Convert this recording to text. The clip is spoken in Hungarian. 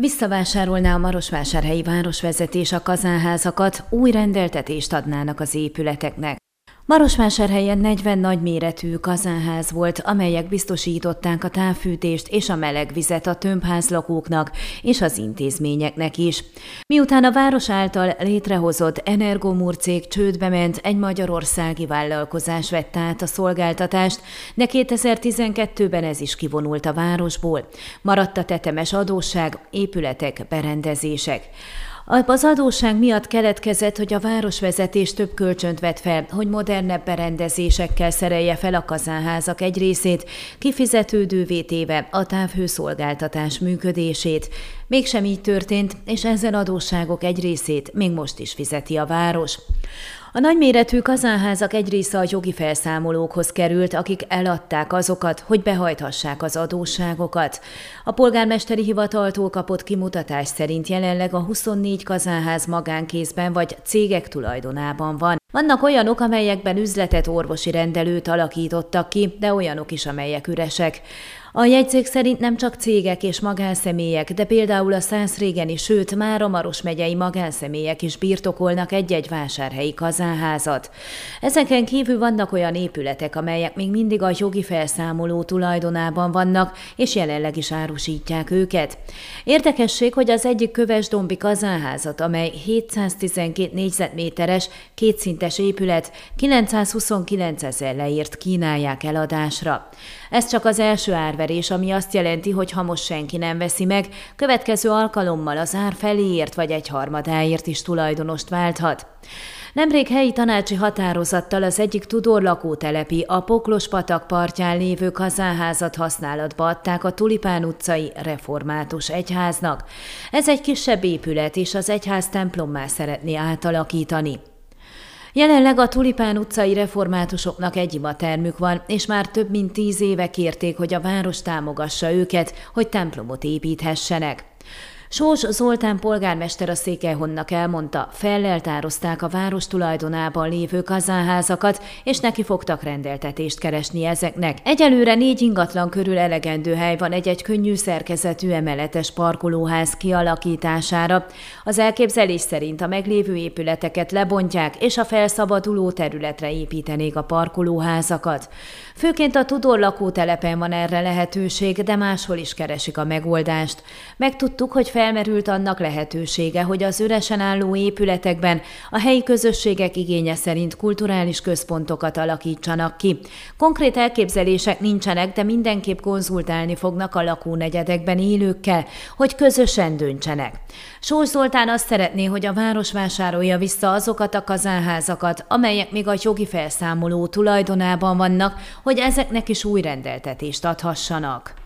Visszavásárolná a Marosvásárhelyi városvezetés a kazánházakat, új rendeltetést adnának az épületeknek. Marosvásárhelyen 40 nagyméretű kazánház volt, amelyek biztosították a távfűtést és a meleg vizet a tömbház lakóknak és az intézményeknek is. Miután a város által létrehozott Energomur cég csődbe ment, egy magyarországi vállalkozás vette át a szolgáltatást, de 2012-ben ez is kivonult a városból. Maradt a tetemes adósság, épületek, berendezések. Az adósság miatt keletkezett, hogy a városvezetés több kölcsönt vett fel, hogy modernebb berendezésekkel szerelje fel a kazánházak egy részét, kifizetődővé téve a távhőszolgáltatás működését. Mégsem így történt, és ezen adósságok egy részét még most is fizeti a város. A nagyméretű kazánházak egy része a jogi felszámolókhoz került, akik eladták azokat, hogy behajthassák az adósságokat. A polgármesteri hivataltól kapott kimutatás szerint jelenleg a 24 kazánház magánkézben vagy cégek tulajdonában van. Vannak olyanok, amelyekben üzletet orvosi rendelőt alakítottak ki, de olyanok is, amelyek üresek. A jegyzék szerint nem csak cégek és magánszemélyek, de például a száz régeni, sőt már a Maros megyei magánszemélyek is birtokolnak egy-egy vásárhelyi kazánházat. Ezeken kívül vannak olyan épületek, amelyek még mindig a jogi felszámoló tulajdonában vannak, és jelenleg is árusítják őket. Érdekesség, hogy az egyik kövesdombi kazánházat, amely 712 négyzetméteres, kétszintes épület 929 ezer leírt kínálják eladásra. Ez csak az első árverés, ami azt jelenti, hogy ha most senki nem veszi meg, következő alkalommal az ár feléért vagy egy harmadáért is tulajdonost válthat. Nemrég helyi tanácsi határozattal az egyik Tudor lakótelepi a Poklos patak partján lévő kazánházat használatba adták a Tulipán utcai református egyháznak. Ez egy kisebb épület, és az egyház templommá szeretné átalakítani. Jelenleg a Tulipán utcai reformátusoknak egy termük van, és már több mint tíz éve kérték, hogy a város támogassa őket, hogy templomot építhessenek. Sós Zoltán polgármester a Székelyhonnak elmondta, felleltározták a város tulajdonában lévő kazánházakat, és neki fogtak rendeltetést keresni ezeknek. Egyelőre négy ingatlan körül elegendő hely van egy-egy könnyű szerkezetű emeletes parkolóház kialakítására. Az elképzelés szerint a meglévő épületeket lebontják, és a felszabaduló területre építenék a parkolóházakat. Főként a Tudor lakótelepen van erre lehetőség, de máshol is keresik a megoldást. Megtudtuk, hogy felmerült annak lehetősége, hogy az üresen álló épületekben a helyi közösségek igénye szerint kulturális központokat alakítsanak ki. Konkrét elképzelések nincsenek, de mindenképp konzultálni fognak a lakónegyedekben élőkkel, hogy közösen döntsenek. Sós Zoltán azt szeretné, hogy a város vásárolja vissza azokat a kazánházakat, amelyek még a jogi felszámoló tulajdonában vannak, hogy ezeknek is új rendeltetést adhassanak.